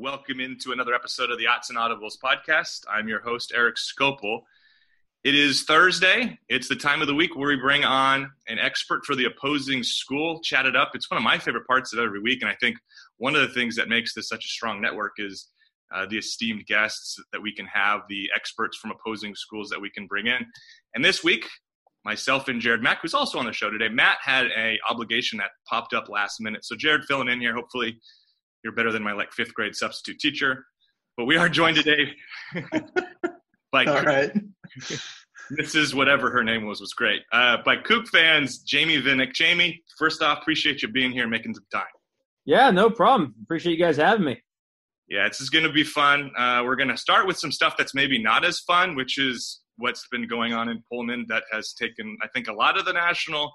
Welcome into another episode of the Odds and Audibles podcast. I'm your host, Eric Skopel. It is Thursday. It's the time of the week where we bring on an expert for the opposing school, chat it up. It's one of my favorite parts of every week. And I think one of the things that makes this such a strong network is uh, the esteemed guests that we can have, the experts from opposing schools that we can bring in. And this week, myself and Jared Mack, who's also on the show today. Matt had a obligation that popped up last minute. So Jared filling in here. Hopefully you're better than my like fifth grade substitute teacher. But we are joined today by All right. Mrs. Whatever her name was was great. Uh, by Coug fans, Jamie Vinnick. Jamie, first off, appreciate you being here and making some time. Yeah, no problem. Appreciate you guys having me. Yeah, this is going to be fun. Uh, we're going to start with some stuff that's maybe not as fun, which is what's been going on in Pullman that has taken, I think, a lot of the national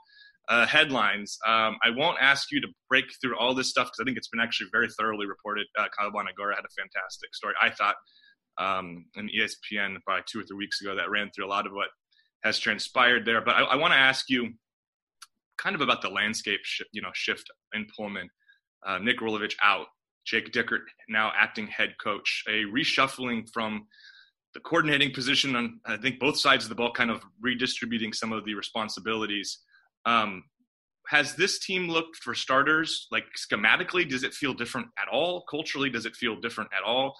uh, headlines. Um, I won't ask you to break through all this stuff because I think it's been actually very thoroughly reported. Uh, Kyle Bonagura had a fantastic story, I thought, um, in ESPN probably two or three weeks ago that ran through a lot of what has transpired there. But I, I want to ask you kind of about the landscape, sh- you know, shift in Pullman. Uh, Nick Rolovich out, Jake Dickert now acting head coach, a reshuffling from the coordinating position on I think both sides of the ball, kind of redistributing some of the responsibilities. Um, has this team looked for starters like schematically? Does it feel different at all? Culturally, does it feel different at all?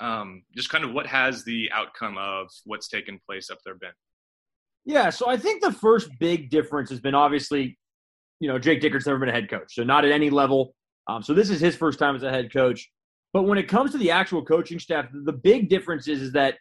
Um, just kind of what has the outcome of what's taken place up there been? Yeah, so I think the first big difference has been obviously, you know, Jake Dickert's never been a head coach, so not at any level. Um, so this is his first time as a head coach. But when it comes to the actual coaching staff, the big difference is, is that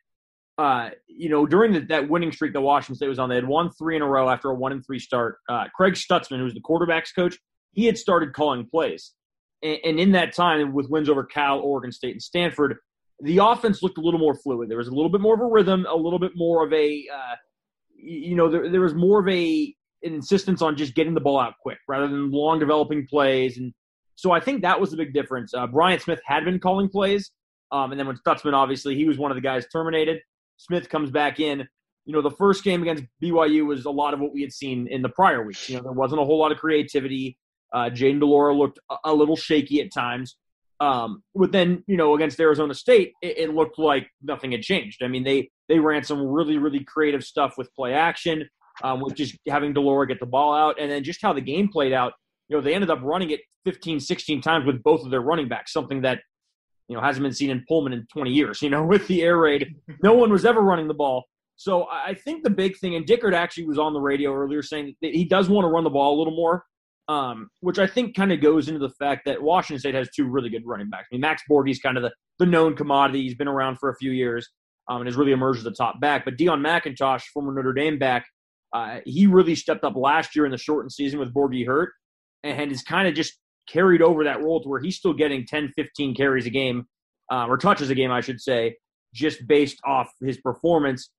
uh, you know, during the, that winning streak that Washington State was on, they had won three in a row after a one and three start. Uh, Craig Stutzman, who was the quarterbacks coach, he had started calling plays, and, and, in that time, with wins over Cal, Oregon State, and Stanford, the offense looked a little more fluid. There was a little bit more of a rhythm, a little bit more of a, uh, you know, there, there was more of a an insistence on just getting the ball out quick rather than long developing plays, and so I think that was the big difference. Uh, Brian Smith had been calling plays, um, and then when Stutzman, obviously, he was one of the guys terminated. Smith comes back in. You know, the first game against BYU was a lot of what we had seen in the prior weeks. You know, there wasn't a whole lot of creativity. Uh, Jayden de Laura looked a, a, little shaky at times. Um, but then, you know, against Arizona State, it, it, looked like nothing had changed. I mean, they they ran some really, really creative stuff with play action, um, with just having de Laura get the ball out, and then just how the game played out. You know, they ended up running it 15, 16 times with both of their running backs, something that you know hasn't been seen in Pullman in 20 years. You know, with the air raid, no one was ever running the ball. So I think the big thing, and Dickert actually was on the radio earlier saying that he does want to run the ball a little more, um, which I think kind of goes into the fact that Washington State has two really good running backs. I mean, Max Borghi's kind of the, the known commodity. He's been around for a few years um, and has really emerged as a top back. But Deon McIntosh, former Notre Dame back, uh, he really stepped up last year in the shortened season with Borghi hurt and is kind of just carried over that role to where he's still getting 10, 15 carries a game, um, or touches a game, I should say, just based off his performance.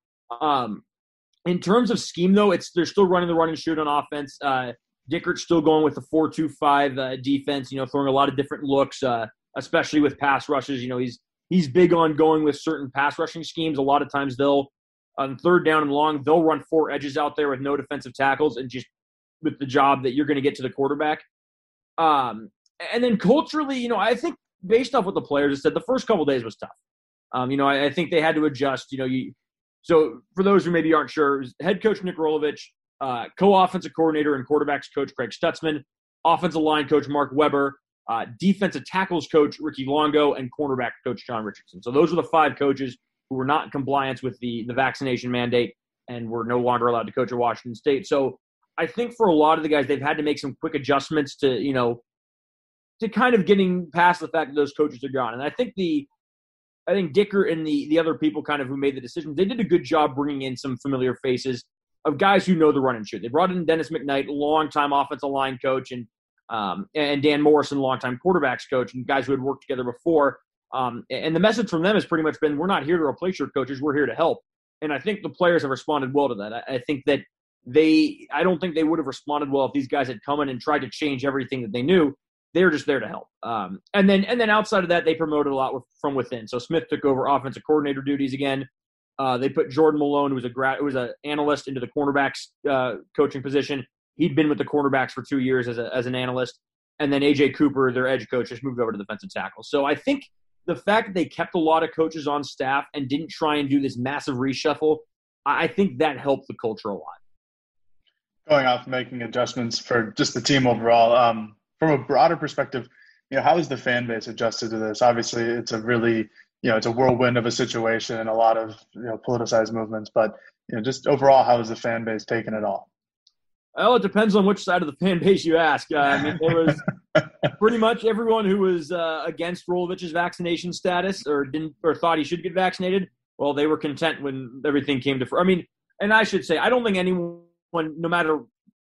Um, in terms of scheme, though, it's they're still running the run and shoot on offense. Uh, Dickert's still going with the four-two-five uh, defense. You know, throwing a lot of different looks, uh, especially with pass rushes. You know, he's he's big on going with certain pass rushing schemes. A lot of times they'll on third down and long they'll run four edges out there with no defensive tackles and just with the job that you're going to get to the quarterback. Um, and then culturally, you know, I think based off what the players have said, the first couple days was tough. Um, you know, I, I, think they had to adjust. You know, you so for those who maybe aren't sure, head coach Nick Rolovich, uh, co-offensive coordinator and quarterbacks coach Craig Stutzman, offensive line coach Mark Weber, uh, defensive tackles coach Ricky Logo, and cornerback coach John Richardson. So those are the five coaches who were not in compliance with the the vaccination mandate and were no longer allowed to coach at Washington State. So I think for a lot of the guys, they've had to make some quick adjustments to, you know, to kind of getting past the fact that those coaches are gone. And I think the, I think Dickert and the the other people kind of who made the decision, they did a good job bringing in some familiar faces of guys who know the run and shoot. They brought in Dennis McKnight, longtime offensive line coach, and um, and Dan Morrison, longtime quarterbacks coach, and guys who had worked together before. Um, and the message from them has pretty much been, we're not here to replace your coaches, we're here to help. And I think the players have responded well to that. I, I think that they I don't think they would have responded well if these guys had come in and tried to change everything that they knew. They were just there to help. Um, and then and then outside of that, they promoted a lot from within. So Smith took over offensive coordinator duties again. Uh, they put Jordan Malone, who was a grad, who was an analyst, into the cornerbacks uh, coaching position. He'd been with the cornerbacks for two years as, a, as an analyst, and then AJ Cooper, their edge coach, just moved over to defensive tackle. So I think the fact that they kept a lot of coaches on staff and didn't try and do this massive reshuffle, I think that helped the culture a lot. Going off making adjustments for just the team overall, um, from a broader perspective, you know, how has the fan base adjusted to this? Obviously, it's a really, you know, it's a whirlwind of a situation and a lot of, you know, politicized movements. But, you know, just overall, how has the fan base taken it all? Well, it depends on which side of the fan base you ask. Uh, I mean, there was pretty much everyone who was uh, against Rolovich's vaccination status or didn't or thought he should get vaccinated. Well, they were content when everything came to. I mean, and I should say, I don't think anyone, no matter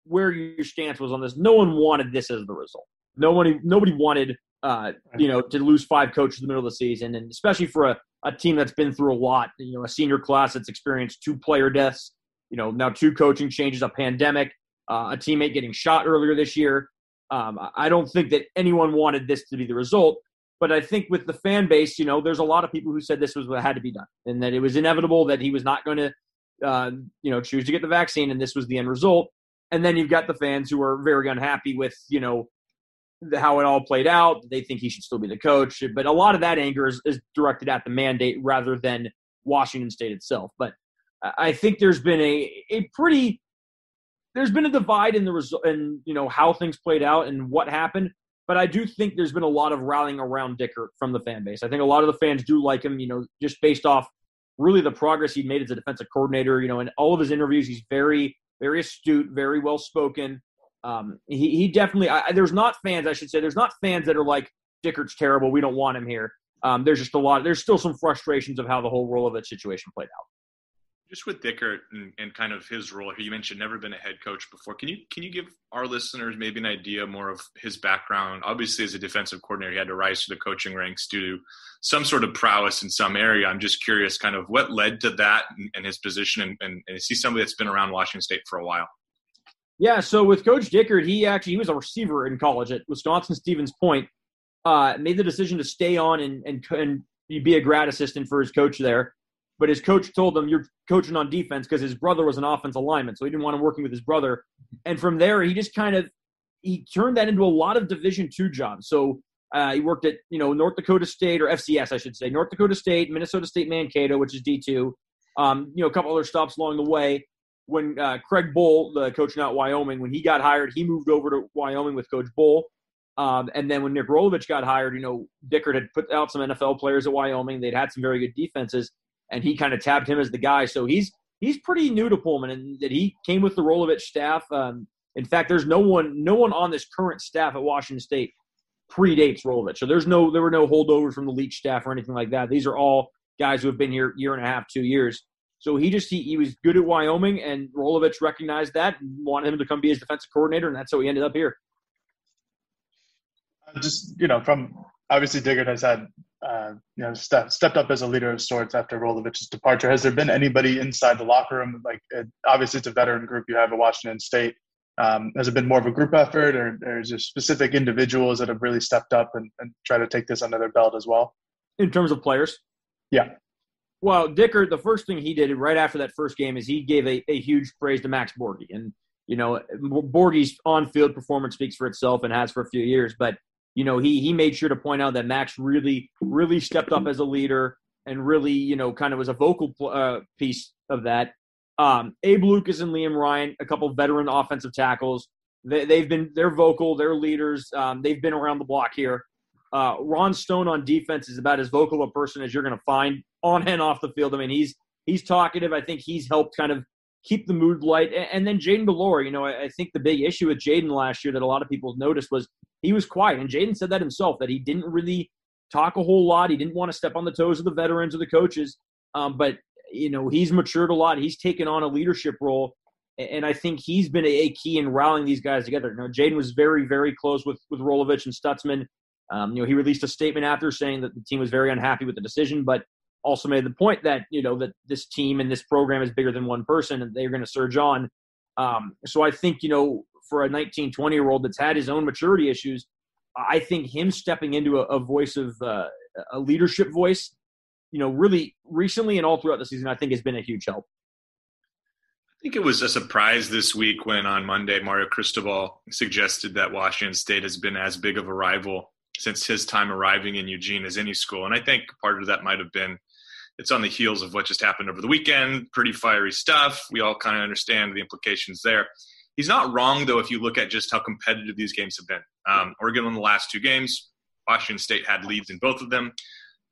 where your stance was on this, no one wanted this as the result. No one, nobody wanted, uh, you know, to lose five coaches in the middle of the season, and especially for a, a team that's been through a lot. You know, a senior class that's experienced two player deaths. You know, now two coaching changes, a pandemic, uh, a teammate getting shot earlier this year. Um, I don't think that anyone wanted this to be the result, but I think with the fan base, you know, there's a lot of people who said this was what had to be done, and that it was inevitable that he was not going to, uh, you know, choose to get the vaccine, and this was the end result. And then you've got the fans who are very unhappy with, you know, how it all played out. They think he should still be the coach, but a lot of that anger is, is directed at the mandate rather than Washington State itself. But I think there's been a a pretty there's been a divide in the result and you know how things played out and what happened. But I do think there's been a lot of rallying around Dickert from the fan base. I think a lot of the fans do like him, you know, just based off really the progress he made as a defensive coordinator. You know, in all of his interviews, he's very, very astute, very well spoken. Um, he, he definitely. I, there's not fans, I should say. There's not fans that are like Dickert's terrible. We don't want him here. Um, there's just a lot. There's still some frustrations of how the whole Rolovich situation played out just with Dickert and, and, kind of his role here, you mentioned never been a head coach before. Can you can you give our listeners maybe an idea more of his background? Obviously, as a defensive coordinator, he had to rise to the coaching ranks due to some sort of prowess in some area. I'm just curious, kind of what led to that and, and his position, and, and, is he somebody that's been around Washington State for a while? Yeah, so with Coach Dickert, he actually he was a receiver in college at Wisconsin Stevens Point. Uh, made the decision to stay on and and, and be a grad assistant for his coach there but his coach told him you're coaching on defense because his brother was an offensive lineman, so he didn't want him working with his brother. And from there, he just kind of he turned that into a lot of Division two jobs. So uh, he worked at you know North Dakota State or FCS, I should say, North Dakota State, Minnesota State Mankato, which is D two. Um, you know, a couple other stops along the way. When uh, Craig Bohl, the coach out Wyoming, when he got hired, he moved over to Wyoming with Coach Bohl. Um, and then when Nick Rolovich got hired, you know, Dickert had put out some NFL players at Wyoming. They'd had some very good defenses and he kind of tabbed him as the guy. So he's he's pretty new to Pullman, and that he came with the Rolovich staff. Um, in fact, there's no one no one on this current staff at Washington State predates Rolovich. So there's no there were no holdovers from the Leach staff or anything like that. These are all guys who have been here year and a half, two years. So he just he, he was good at Wyoming, and Rolovich recognized that and wanted him to come be his defensive coordinator, and that's how he ended up here. Just you know, from obviously Dickert has had uh, you know, ste- stepped up as a leader of sorts after Rolovich's departure. Has there been anybody inside the locker room? Like, it, obviously, it's a veteran group you have at Washington State. Um, has it been more of a group effort, or, or is there specific individuals that have really stepped up and, and try to take this under their belt as well? In terms of players, yeah. Well, Dickert, the first thing he did right after that first game is he gave a, a huge praise to Max Borghi, and you know, Borghi's on-field performance speaks for itself and has for a few years, but you know, he he made sure to point out that Max really really stepped up as a leader and really you know kind of was a vocal uh, piece of that. Um, Abe Lucas and Liam Ryan, a couple veteran offensive tackles. They, have been they're vocal, they're leaders. Um, they've been around the block here. Uh, Ron Stone on defense is about as vocal a person as you're going to find on and off the field. I mean, he's he's talkative. I think he's helped kind of keep the mood light. And, then Jayden de you know, I, I think the big issue with Jayden last year that a lot of people noticed was he was quiet. And Jayden said that himself, that he didn't really talk a whole lot. He didn't want to step on the toes of the veterans or the coaches. Um, but, you know, he's matured a lot. He's taken on a leadership role. And I think he's been a key in rallying these guys together. You know, Jayden was very, very close with, with Rolovich and Stutzman. Um, you know, he released a statement after saying that the team was very unhappy with the decision, but also made the point that you know that this team and this program is bigger than one person, and they're going to surge on. Um, so I think you know for a 19, 20 year old that's had his own maturity issues, I think him stepping into a, a voice of uh, a leadership voice, you know, really recently and all throughout the season, I think has been a huge help. I think it was a surprise this week when on Monday Mario Cristobal suggested that Washington State has been as big of a rival since his time arriving in Eugene as any school. And I think part of that might have been it's on the heels of what just happened over the weekend. Pretty fiery stuff. We all kind of understand the implications there. He's not wrong though if you look at just how competitive these games have been. Um, Oregon won the last two games. Washington State had leads in both of them.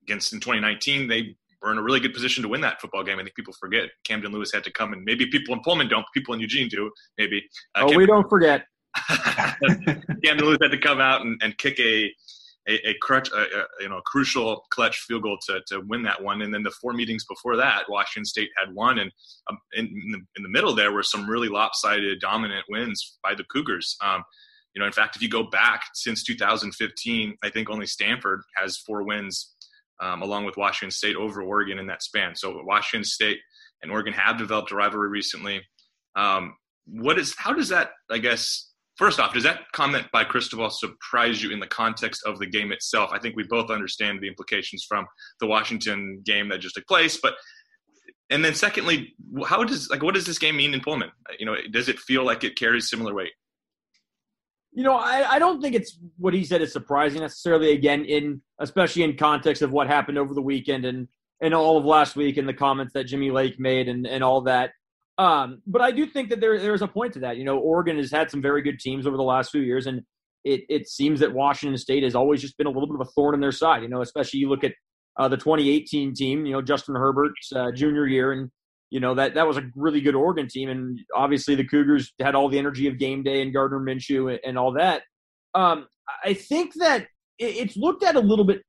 Against in 2019, they were in a really good position to win that football game. I think people forget Camden Lewis had to come and maybe people in Pullman don't, people in Eugene do. Maybe. Uh, oh, Camden, we don't forget. Camden Lewis had to come out and, and kick a a, a, crutch, a, a, you know, crucial clutch field goal to, to win that one. And then the four meetings before that, Washington State had won, and um, in, in, the, in, the, middle there were some really lopsided, dominant wins by the Cougars. Um, you know, in fact, if you go back since 2015, I think only Stanford has four wins, um, along with Washington State over Oregon in that span. So Washington State and Oregon have developed a rivalry recently. Um, what is how does that I guess First off, does that comment by Cristobal surprise you in the context of the game itself? I think we both understand the implications from the Washington game that just took place, but and then secondly, how does like what does this game mean in Pullman? You know, does it feel like it carries similar weight? You know, I, I don't think it's what he said is surprising necessarily. Again, in especially in context of what happened over the weekend and and all of last week and the comments that Jimmy Lake made and and all that. Um, but I do think that there there's a point to that. You know, Oregon has had some very good teams over the last few years, and it it seems that Washington State has always just been a little bit of a thorn in their side. You know, especially you look at uh, the 2018 team. You know, Justin Herbert's uh, junior year, and you know that that was a really good Oregon team, and obviously the Cougars had all the energy of game day and Gardner Minshew and, and all that. Um, I think that it, it's looked at a little bit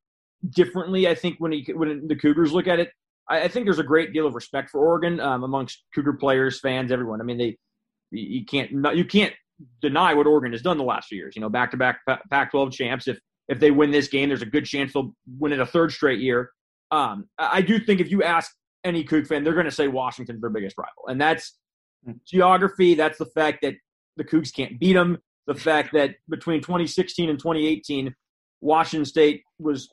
differently. I think when he, when the Cougars look at it, I, I think there's a great deal of respect for Oregon um, amongst Cougar players, fans, everyone. I mean, they you can't you can't deny what Oregon has done the last few years. You know, back to back Pac-12 champs. If if they win this game, there's a good chance they'll win it a third straight year. Um, I do think if you ask any Coug fan, they're going to say Washington's their biggest rival, and that's hmm. geography. That's the fact that the Cougs can't beat them. The fact that between 2016 and 2018, Washington State was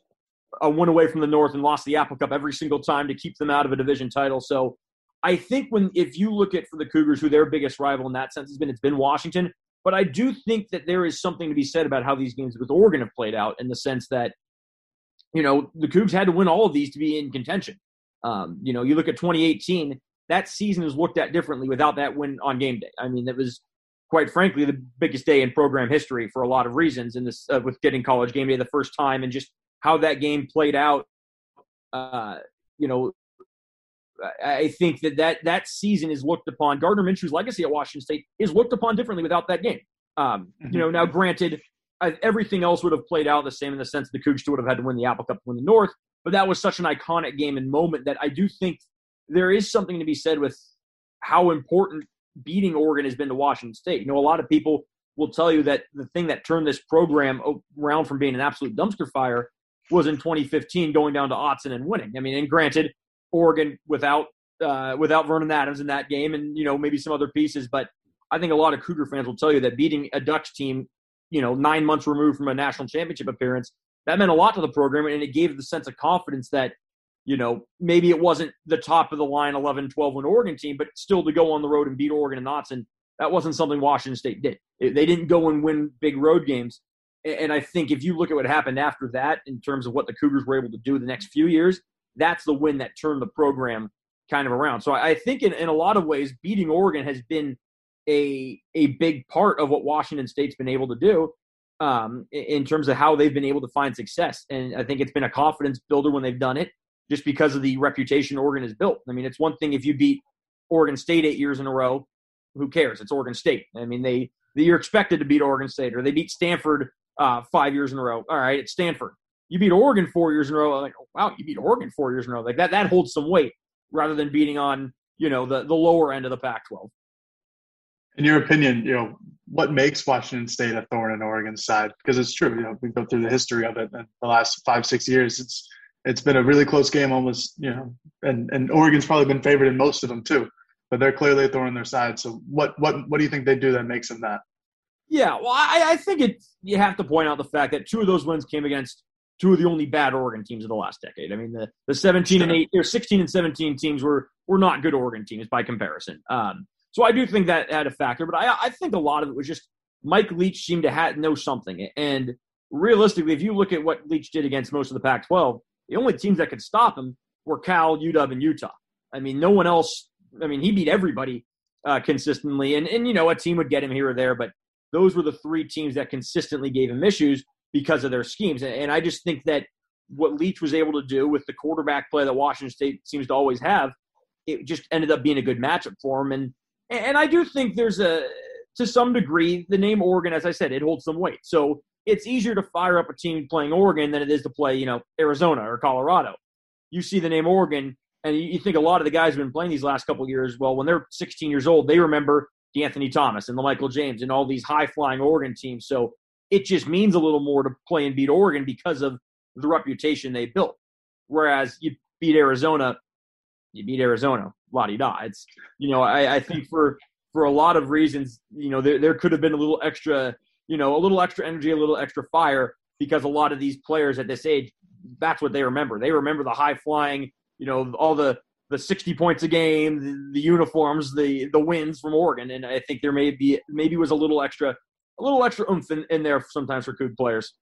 a win away from the North and lost the Apple Cup every single time to keep them out of a division title. So I think when if you look at for the Cougars, who their biggest rival in that sense has been, it's been Washington. But I do think that there is something to be said about how these games with Oregon have played out in the sense that, you know, the Cougs had to win all of these to be in contention. Um, you know, you look at 2018, that season is looked at differently without that win on game day. I mean, it was quite frankly the biggest day in program history for a lot of reasons. In this, uh, with getting college game day the first time and just how that game played out, uh, you know, I think that, that that season is looked upon. Gardner Minshew's legacy at Washington State is looked upon differently without that game. Um, mm-hmm. You know, now granted, everything else would have played out the same in the sense the Cougs would have had to win the Apple Cup to win the North, but that was such an iconic game and moment that I do think there is something to be said with how important beating Oregon has been to Washington State. You know, a lot of people will tell you that the thing that turned this program around from being an absolute dumpster fire was in 2015 going down to Autzen and winning. I mean, and granted, Oregon without uh, without Vernon Adams in that game, and you know maybe some other pieces, but I think a lot of Cougar fans will tell you that beating a Ducks team, you know, nine months removed from a national championship appearance, that meant a lot to the program, and it gave the sense of confidence that you know maybe it wasn't the top of the line 11 12 win Oregon team, but still to go on the road and beat Oregon and Autzen, that wasn't something Washington State did. They didn't go and win big road games. And I think if you look at what happened after that, in terms of what the Cougars were able to do the next few years, that's the win that turned the program kind of around. So I think in, in a lot of ways, beating Oregon has been a a big part of what Washington State's been able to do um, in terms of how they've been able to find success. And I think it's been a confidence builder when they've done it, just because of the reputation Oregon has built. I mean, it's one thing if you beat Oregon State eight years in a row, who cares? It's Oregon State. I mean, they you're expected to beat Oregon State, or they beat Stanford uh, five years in a row. All right, at Stanford. You beat Oregon four years in a row. Like, wow, you beat Oregon four years in a row. Like that, that holds some weight rather than beating on you know the the lower end of the Pac-12. In your opinion, you know what makes Washington State a thorn in Oregon's side? Because it's true. You know, we go through the history of it in the last five six years. It's it's been a really close game, almost. You know, and and Oregon's probably been favored in most of them too. But they're clearly a thorn in their side. So what what what do you think they do that makes them that? Yeah, well, I, I think it. You have to point out the fact that two of those wins came against two of the only bad Oregon teams of the last decade. I mean, the, the 17 and 8 or 16 and 17 teams were were not good Oregon teams by comparison. Um, so I do think that had a factor, but I I think a lot of it was just Mike Leach seemed to have, know something, and realistically, if you look at what Leach did against most of the Pac-12, the only teams that could stop him were Cal, UW, and Utah. I mean, no one else. I mean, he beat everybody uh, consistently, and and you know a team would get him here or there, but those were the three teams that consistently gave him issues because of their schemes. And, I just think that what Leach was able to do with the quarterback play that Washington State seems to always have, it just ended up being a good matchup for him. And and I do think there's a to some degree the name Oregon, as I said, it holds some weight. So it's easier to fire up a team playing Oregon than it is to play, you know, Arizona or Colorado. You see the name Oregon, and you think a lot of the guys who've been playing these last couple years, well, when they're 16 years old, they remember Anthony Thomas and LaMichael James and all these high flying Oregon teams. So it just means a little more to play and beat Oregon because of the reputation they built. Whereas you beat Arizona, you beat Arizona, la di da. It's you know I, I think for for a lot of reasons, you know there there could have been a little extra you know, a little extra energy, a little extra fire because a lot of these players at this age, that's what they remember. They remember the high flying, you know, all the the 60 points a game, the, the, uniforms, the the wins from Oregon, and I think there may be maybe was a little extra, a little extra oomph in, in there sometimes for Coug players.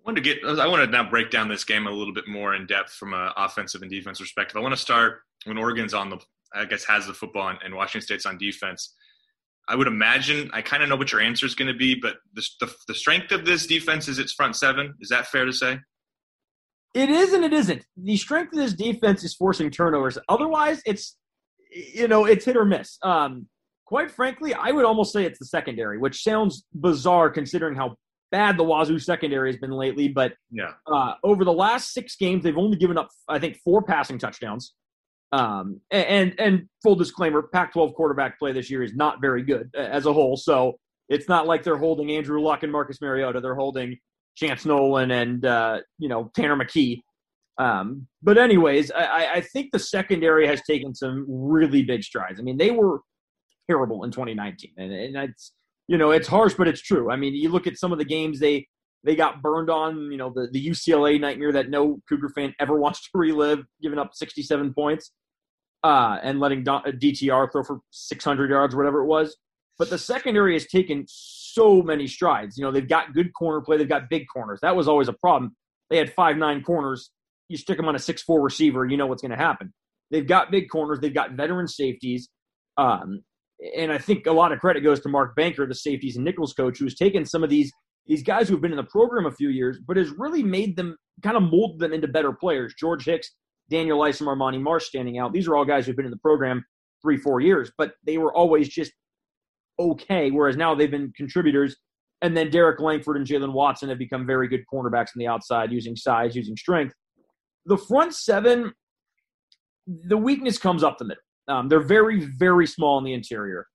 I want to get. I want to now break down this game a little bit more in depth from an offensive and defense perspective. I want to start when Oregon's on the, I guess, has the football and, and Washington State's on defense. I would imagine I kind of know what your answer is going to be, but the, the, the strength of this defense is its front seven. Is that fair to say? It is and it isn't. The strength of this defense is forcing turnovers. Otherwise, it's you know it's hit or miss. Um, quite frankly, I would almost say it's the secondary, which sounds bizarre considering how bad the Wazoo secondary has been lately. But yeah, uh, over the last six games, they've only given up I think four passing touchdowns. Um, and and full disclaimer, Pac-12 quarterback play this year is not very good uh, as a whole. So it's not like they're holding Andrew Luck and Marcus Mariota. They're holding Chance Nolan and uh, you know Tanner McKee. Um, but anyways, I, I think the secondary has taken some really big strides. I mean, they were terrible in 2019, and, and it's you know it's harsh, but it's true. I mean, you look at some of the games they they got burned on. You know, the the UCLA nightmare that no Cougar fan ever wants to relive, giving up 67 points uh, and letting DTR uh, throw for 600 yards, whatever it was. But the secondary has taken so many strides. You know, they've got good corner play. They've got big corners. That was always a problem. They had five nine corners. You stick them on a six four receiver, you know what's going to happen. They've got big corners. They've got veteran safeties. Um, and I think a lot of credit goes to Mark Banker, the safeties and nickels coach, who's taken some of these these guys who've been in the program a few years, but has really made them kind of molded them into better players. George Hicks Daniel Isom, Armani Marsh standing out. These are all guys who've been in the program three, four years, but they were always just okay. Whereas now they've been contributors. And then Derek Langford and Jaylen Watson have become very good cornerbacks on the outside, using size, using strength. The front seven, the weakness comes up the middle. Um, they're very, very small in the interior,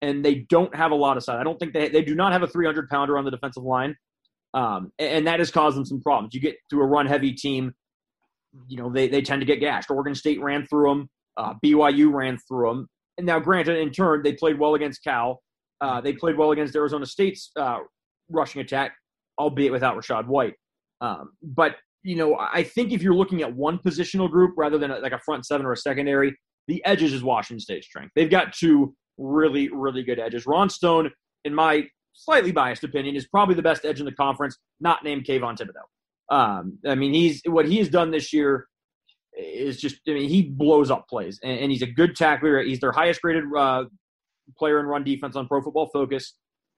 and they don't have a lot of size. I don't think they they do not have a 300 pounder on the defensive line, um, and, and that has caused them some problems. You get to a run heavy team you know, they, they tend to get gashed. Oregon State ran through them. Uh, BYU ran through them. And now, granted, in turn, they played well against Cal. Uh, they played well against Arizona State's uh, rushing attack, albeit without Rachaad White. Um, but, you know, I think if you're looking at one positional group rather than a, like a front seven or a secondary, the edges is Washington State's strength. They've got two really, really good edges. Ron Stone, in my slightly biased opinion, is probably the best edge in the conference, not named Kayvon Thibodeaux. Um, I mean, he's what he's done this year is just. I mean, he blows up plays, and, and he's a good tackler. He's their highest graded uh, player and run defense on Pro Football Focus.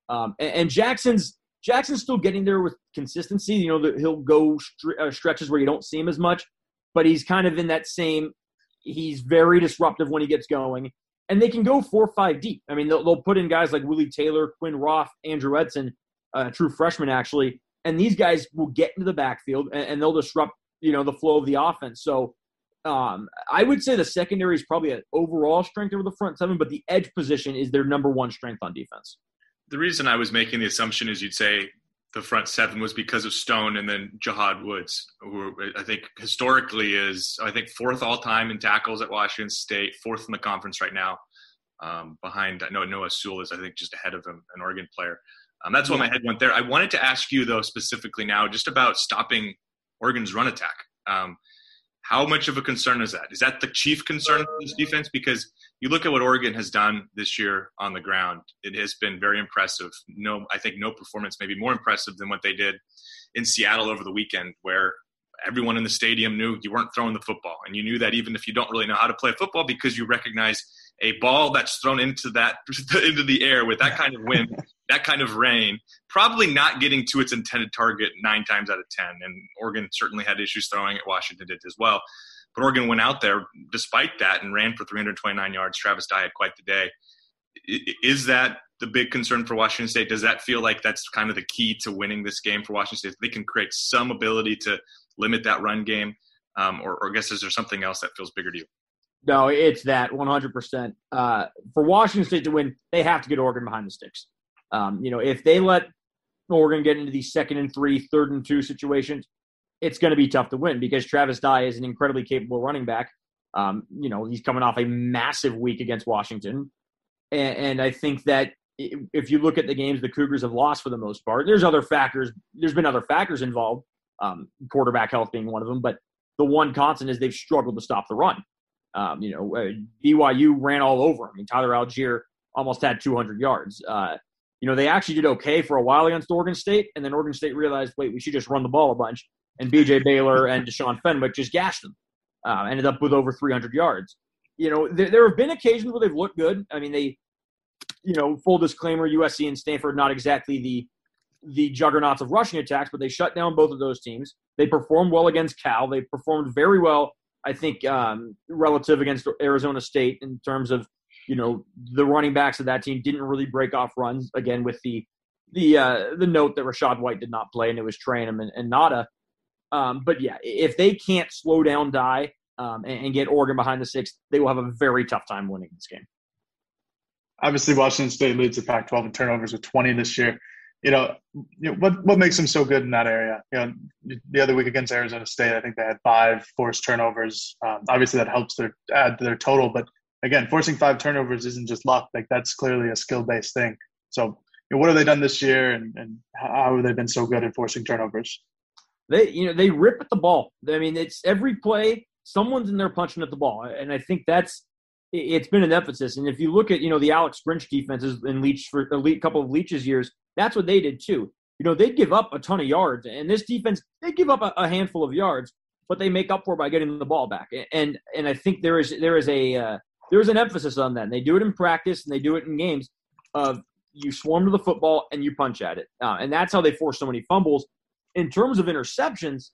Um, and, and, Jackson's Jackson's still getting there with consistency. You know, that he'll go uh, stretches where you don't see him as much, but he's kind of in that same. He's very disruptive when he gets going, and they can go four or five deep. I mean, they'll, they'll put in guys like Willie Taylor, Quinn Roth, Andrew Edson, uh, true freshman actually, and these guys will get into the backfield and, and they'll disrupt you know the flow of the offense. So um, I would say the secondary is probably an overall strength over the front seven, but the edge position is their number one strength on defense. The reason I was making the assumption is you'd say the front seven was because of Stone and then Jahad Woods, who I think historically is I think fourth all time in tackles at Washington State, fourth in the conference right now, um, behind I know Noah Sewell is I think just ahead of him, an Oregon player. Um, that's why my head went there. I wanted to ask you though specifically now, just about stopping Oregon's run attack. Um, How much of a concern is that? Is that the chief concern for this defense? Because you look at what Oregon has done this year on the ground, it has been very impressive. No, I think no performance may be more impressive than what they did in Seattle over the weekend, where everyone in the stadium knew you weren't throwing the football, and you knew that even if you don't really know how to play football, because you recognize a ball that's thrown into that into the air with that kind of wind, that kind of rain, probably not getting to its intended target nine times out of ten. And Oregon certainly had issues throwing it. Washington did as well. But Oregon went out there despite that and ran for 329 yards. Travis Dye had quite the day. Is that the big concern for Washington State? Does that feel like that's kind of the key to winning this game for Washington State? They can create some ability to limit that run game, um, or, or I guess is there something else that feels bigger to you? No, it's that 100%. Uh, for Washington State to win, they have to get Oregon behind the sticks. Um, you know, if they let Oregon get into these second and three, third and two situations, it's going to be tough to win because Travis Dye is an incredibly capable running back. Um, you know, he's coming off a massive week against Washington. And, and I think that if you look at the games the Cougars have lost for the most part, there's other factors. There's been other factors involved, um, quarterback health being one of them. But the one constant is they've struggled to stop the run. Um, you know, uh, BYU ran all over. I mean, Tyler Allgeier almost had 200 yards. Uh, you know, they actually did okay for a while against Oregon State, and then Oregon State realized, wait, we should just run the ball a bunch. And BJ Baylor and Deshaun Fenwick just gashed them. Uh, ended up with over 300 yards. You know, there, there have been occasions where they've looked good. I mean, they, you know, full disclaimer: USC and Stanford not exactly the the juggernauts of rushing attacks, but they shut down both of those teams. They performed well against Cal. They performed very well I think um, relative against Arizona State in terms of you know the running backs of that team didn't really break off runs again with the the uh, the note that Rachaad White did not play and it was Trayanum and, and Ngata. Um, but yeah, if they can't slow down Dye um, and, and, get Oregon behind the six, they will have a very tough time winning this game. Obviously, Washington State leads the Pac-12 in turnovers with 20 this year you know, you know, what what makes them so good in that area? You know, the other week against Arizona State, I think they had five forced turnovers. Um, obviously, that helps their add to their total. But again, forcing five turnovers isn't just luck. Like that's clearly a skill based thing. So, you know, what have they done this year, and, and how have they been so good at forcing turnovers? They, you know, they rip at the ball. I mean, it's every play someone's in there punching at the ball, and I think that's it's been an emphasis. And if you look at you know the Alex Grinch defenses in Leach for a couple of Leach's years, that's what they did too. You know, they give up a ton of yards, and this defense they give up a, a handful of yards, but they make up for by getting the ball back. And and I think there is there is a uh, there is an emphasis on that. And they do it in practice and they do it in games of you swarm to the football and you punch at it, uh, and that's how they force so many fumbles. In terms of interceptions,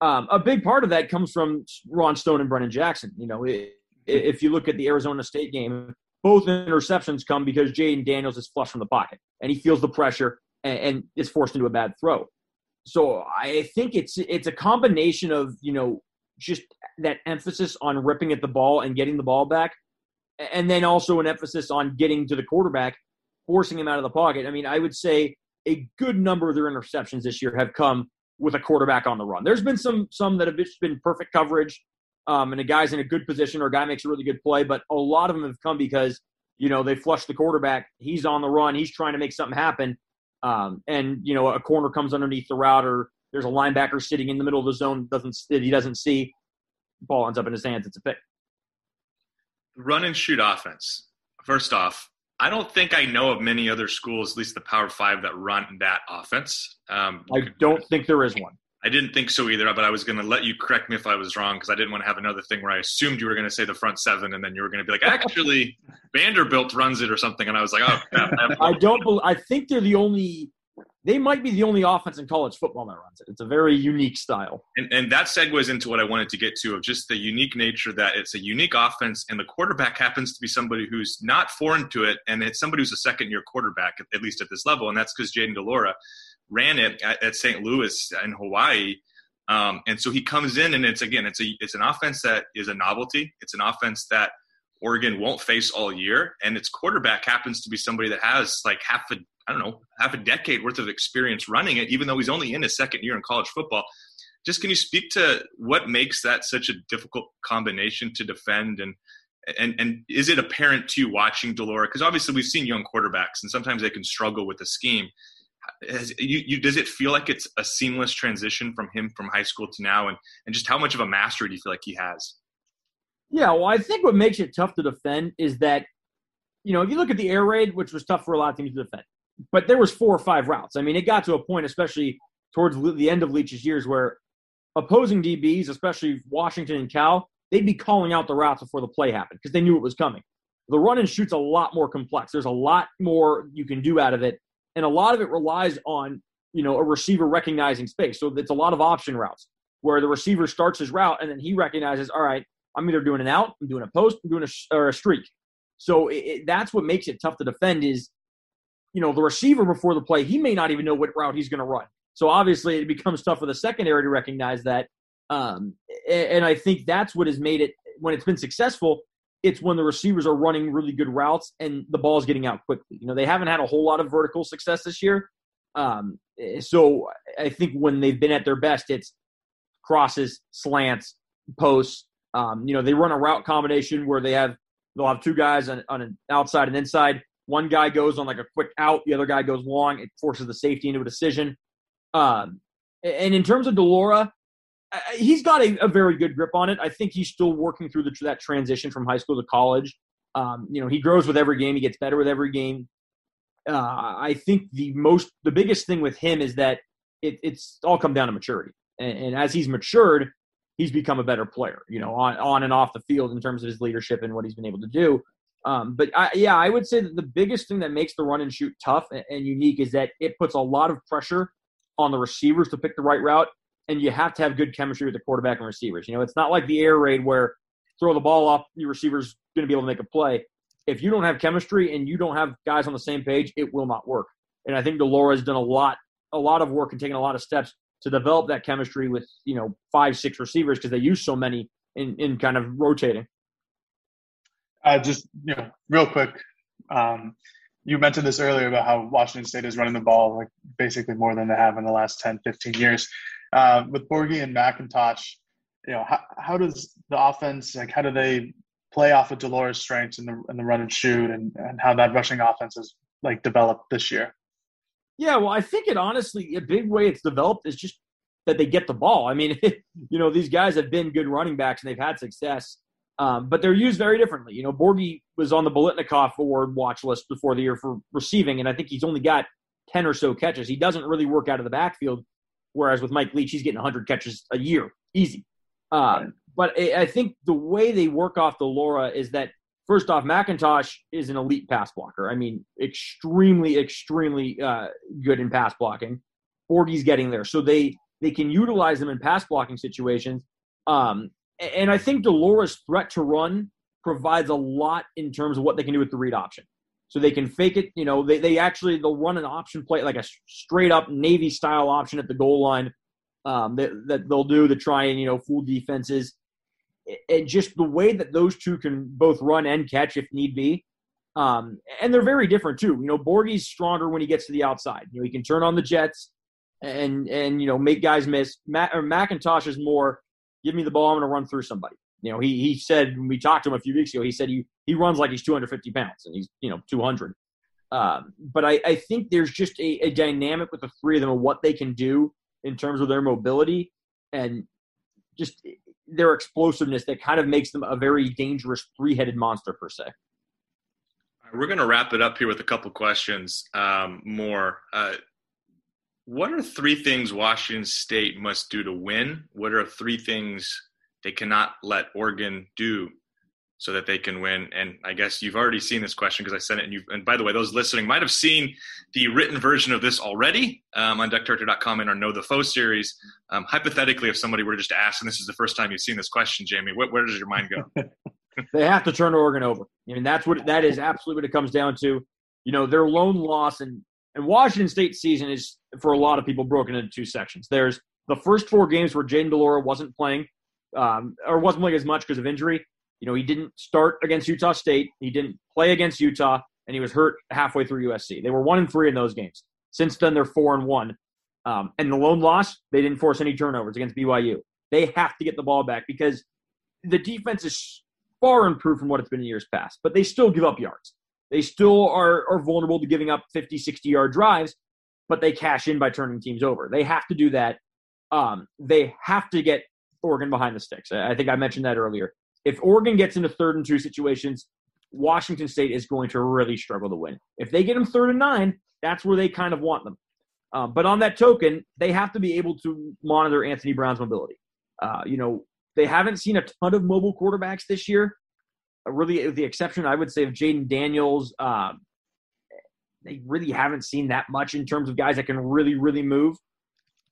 um, a big part of that comes from Ron Stone and Brennan Jackson. You know, it, if you look at the Arizona State game, both interceptions come because Jayden Daniels is flush from the pocket and he feels the pressure and, and is forced into a bad throw. So I think it's it's a combination of you know just that emphasis on ripping at the ball and getting the ball back, and then also an emphasis on getting to the quarterback, forcing him out of the pocket. I mean, I would say a good number of their interceptions this year have come with a quarterback on the run. There's been some some that have just been perfect coverage um, and a guy's in a good position or a guy makes a really good play. But a lot of them have come because you know they flush the quarterback. He's on the run. He's trying to make something happen, um, and you know a corner comes underneath the route, or there's a linebacker sitting in the middle of the zone doesn't that he doesn't see. Ball ends up in his hands. It's a pick. Run and shoot offense. First off, I don't think I know of many other schools, at least the Power Five, that run that offense. Um, I don't think there is one. I didn't think so either, but I was going to let you correct me if I was wrong because I didn't want to have another thing where I assumed you were going to say the front seven and then you were going to be like, actually, Vanderbilt runs it or something, and I was like, oh. Crap, I don't. Believe, I think they're the only. They might be the only offense in college football that runs it. It's a very unique style. And, and that segues into what I wanted to get to of just the unique nature that it's a unique offense, and the quarterback happens to be somebody who's not foreign to it, and it's somebody who's a second year quarterback, at, at least at this level, and that's because Jayden de Laura ran it at, at St. Louis in Hawaii. Um, and so he comes in, and it's again, it's a it's an offense that is a novelty. It's an offense that Oregon won't face all year, and its quarterback happens to be somebody that has like half a I don't know half a decade worth of experience running it, even though he's only in his second year in college football. Just can you speak to what makes that such a difficult combination to defend and and and is it apparent to you watching de Laura? Because obviously we've seen young quarterbacks and sometimes they can struggle with the scheme has, you, you, does it feel like it's a seamless transition from him from high school to now, and and just how much of a mastery do you feel like he has? Yeah, well, I think what makes it tough to defend is that, you know, if you look at the air raid, which was tough for a lot of teams to defend, but there was four or five routes. I mean, it got to a point, especially towards the end of Leach's years, where opposing DBs, especially Washington and Cal, they'd be calling out the routes before the play happened because they knew it was coming. The run and shoot's a lot more complex. There's a lot more you can do out of it, and a lot of it relies on you know a receiver recognizing space. So it's a lot of option routes where the receiver starts his route and then he recognizes, all right, I'm either doing an out, I'm doing a post, I'm doing a, or a streak. So it, it, that's what makes it tough to defend is, you know, the receiver before the play, he may not even know what route he's going to run. So obviously, it becomes tough for the secondary to recognize that. Um, and I think that's what has made it when it's been successful. It's when the receivers are running really good routes and the ball's getting out quickly. You know, they haven't had a whole lot of vertical success this year. Um, so I think when they've been at their best, it's crosses, slants, posts. Um, you know, they run a route combination where they have they'll have two guys on, on an outside and inside. One guy goes on like a quick out, the other guy goes long. It forces the safety into a decision. Um, and in terms of de Laura, he's got a, a, very good grip on it. I think he's still working through the, that transition from high school to college. Um, you know, he grows with every game. He gets better with every game. Uh, I think the most, the biggest thing with him is that it, it's all come down to maturity. And, and, as he's matured, he's become a better player. You know, on on and off the field in terms of his leadership and what he's been able to do. Um, but I, yeah, I would say that the biggest thing that makes the run and shoot tough and, and unique is that it puts a lot of pressure on the receivers to pick the right route, and you have to have good chemistry with the quarterback and receivers. You know, it's not like the air raid where throw the ball off, your receiver's going to be able to make a play. If you don't have chemistry and you don't have guys on the same page, it will not work. And I think de has done a lot, a lot of work and taken a lot of steps to develop that chemistry with you know five, six receivers because they use so many in in kind of rotating. Uh, just you know, real quick, um, you mentioned this earlier about how Washington State is running the ball like basically more than they have in the last 10, 15 years. Uh, with Borghi and McIntosh, you know, how, how does the offense, like, how do they play off of de Laura's strengths in the, in the run and shoot and, and how that rushing offense has like developed this year? Yeah, well, I think it honestly, a big way it's developed is just that they get the ball. I mean, you know, these guys have been good running backs and they've had success. Um, but they're used very differently. You know, Borghi was on the Biletnikoff award watch list before the year for receiving, and I think he's only got 10 or so catches. He doesn't really work out of the backfield, whereas with Mike Leach, he's getting 100 catches a year, easy. Uh, but I think the way they work off the Laura is that, first off, McIntosh is an elite pass blocker. I mean, extremely, extremely uh, good in pass blocking. Borghi's getting there. So they, they can utilize them in pass blocking situations. Um, and I think de Laura's threat to run provides a lot in terms of what they can do with the read option. So they can fake it. You know, they, they actually they'll run an option play like a straight up Navy style option at the goal line um, that, that they'll do to try and you know fool defenses. And just the way that those two can both run and catch if need be. Um, and they're very different too. You know, Borghi's stronger when he gets to the outside. You know, he can turn on the jets and and you know make guys miss. Mac, or is more give me the ball, I'm going to run through somebody. You know, he he said when we talked to him a few weeks ago, he said he he runs like he's 250 pounds and he's you know 200. Um, but I, I think there's just a, a dynamic with the three of them of what they can do in terms of their mobility and just their explosiveness that kind of makes them a very dangerous three-headed monster per se. We're going to wrap it up here with a couple questions um, more. Uh, what are three things Washington State must do to win? What are three things they cannot let Oregon do so that they can win? And I guess you've already seen this question because I sent it. And, you and by the way, those listening might have seen the written version of this already um, on duckdirector.com in our Know the Foe series. Um, hypothetically, if somebody were to just ask, and this is the first time you've seen this question, Jamie, where, where does your mind go? they have to turn Oregon over. I mean, that's what that is absolutely what it comes down to. You know, their lone loss and and Washington State season is for a lot of people broken into two sections. There's the first four games where Jayden de Laura wasn't playing, um, or wasn't playing as much because of injury. You know, he didn't start against Utah State. He didn't play against Utah, and he was hurt halfway through USC. They were one and three in those games. Since then, they're four and one. Um, and the lone loss, they didn't force any turnovers against BYU. They have to get the ball back because the defense is far improved from what it's been in years past, but they still give up yards. They still are, are vulnerable to giving up 50, 60 yard drives. but they cash in by turning teams over. They have to do that. Um, they have to get Oregon behind the sticks. I think I mentioned that earlier. If Oregon gets into third and two situations, Washington State is going to really struggle to win. If they get them third and nine, that's where they kind of want them. Um, but on that token, they have to be able to monitor Anthony Brown's mobility. Uh, you know, they haven't seen a ton of mobile quarterbacks this year. Uh, really, with the exception, I would say, of Jayden Daniels. Um, they really haven't seen that much in terms of guys that can really, really move.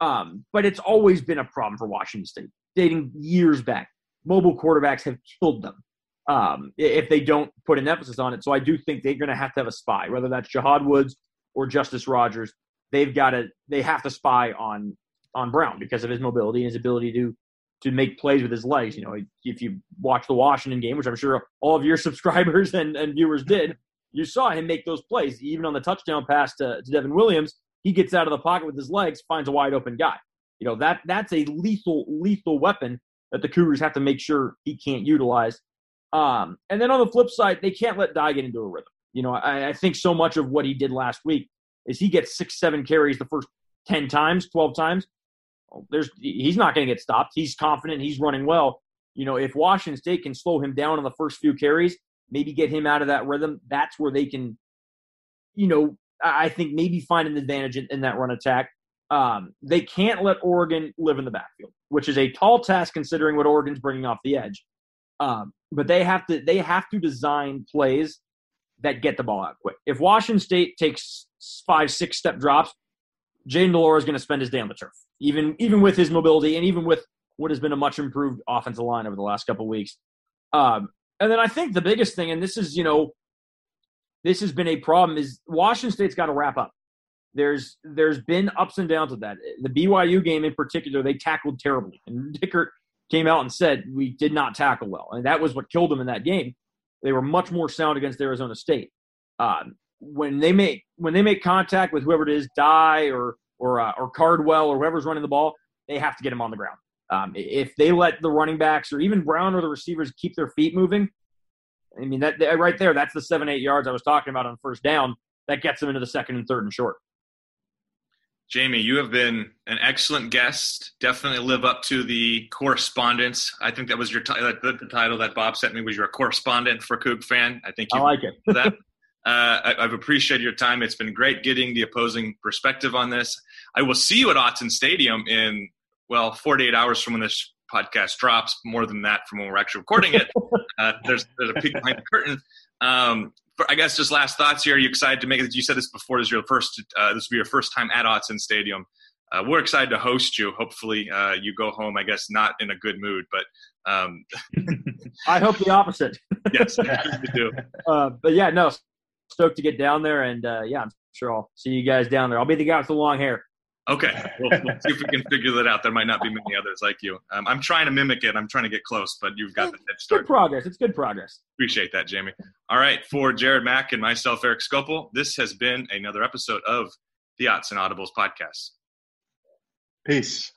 Um, but it's always been a problem for Washington State, dating years back. Mobile quarterbacks have killed them um, if they don't put an emphasis on it. So I do think they're going to have to have a spy, whether that's Jahad Woods or Justice Rogers. They've got to they have to spy on on Brown because of his mobility and his ability to to make plays with his legs. You know, if you watch the Washington game, which I'm sure all of your subscribers and, and viewers did, you saw him make those plays. Even on the touchdown pass to, to Devon Williams, he gets out of the pocket with his legs, finds a wide open guy. You know, that that's a lethal, lethal weapon that the Cougars have to make sure he can't utilize. Um, and then on the flip side, they can't let Dye get into a rhythm. You know, I, I think so much of what he did last week is he gets six, seven carries the first 10 times, 12 times. There's he's not going to get stopped. He's confident. He's running well. You know, if Washington State can slow him down on the first few carries, maybe get him out of that rhythm, that's where they can, you know, I think maybe find an advantage in, in that run attack. Um, they can't let Oregon live in the backfield, which is a tall task considering what Oregon's bringing off the edge. Um, but they have to they have to design plays that get the ball out quick. If Washington State takes five six step drops, Jayden de Laura is going to spend his day on the turf, even even with his mobility and even with what has been a much improved offensive line over the last couple weeks. Um, and then I think the biggest thing, and this is you know, this has been a problem, is Washington State's got to wrap up. There's there's been ups and downs with that. The BYU game in particular, they tackled terribly, and Dickert came out and said we did not tackle well, and that was what killed them in that game. They were much more sound against Arizona State. Uh, when they make when they make contact with whoever it is, Dye or or uh, or Cardwell or whoever's running the ball, they have to get him on the ground. Um, if they let the running backs or even Brown or the receivers keep their feet moving, I mean that right there, that's the seven eight yards I was talking about on first down. That gets them into the second and third and short. Jamie, you have been an excellent guest. Definitely live up to the correspondence. I think that was your t- the, the, title that Bob sent me was your correspondent for Coug fan. I think you I like it. that. Uh, I, have appreciated your time. It's been great getting the opposing perspective on this. I will see you at Autzen Stadium in well 48 hours from when this podcast drops. More than that, from when we're actually recording it. uh, there's there's a peek behind the curtain. Um, I guess just last thoughts here. Are you excited to make it? You said this before. This is your first. Uh, this will be your first time at Autzen Stadium. Uh, we're excited to host you. Hopefully, uh, you go home. I guess not in a good mood, but um, I hope the opposite. yes, you do. Uh, but yeah, no, stoked to get down there, and uh, yeah, I'm sure I'll see you guys down there. I'll be the guy with the long hair. Okay, we'll, we'll see if we can figure that out. There might not be many others like you. Um, I'm trying to mimic it. I'm trying to get close, but you've got the head start. Good progress. It's good progress. Appreciate that, Jamie. All right, for Jared Mack and myself, Eric Skopil, this has been another episode of the Odds and Audibles podcast. Peace.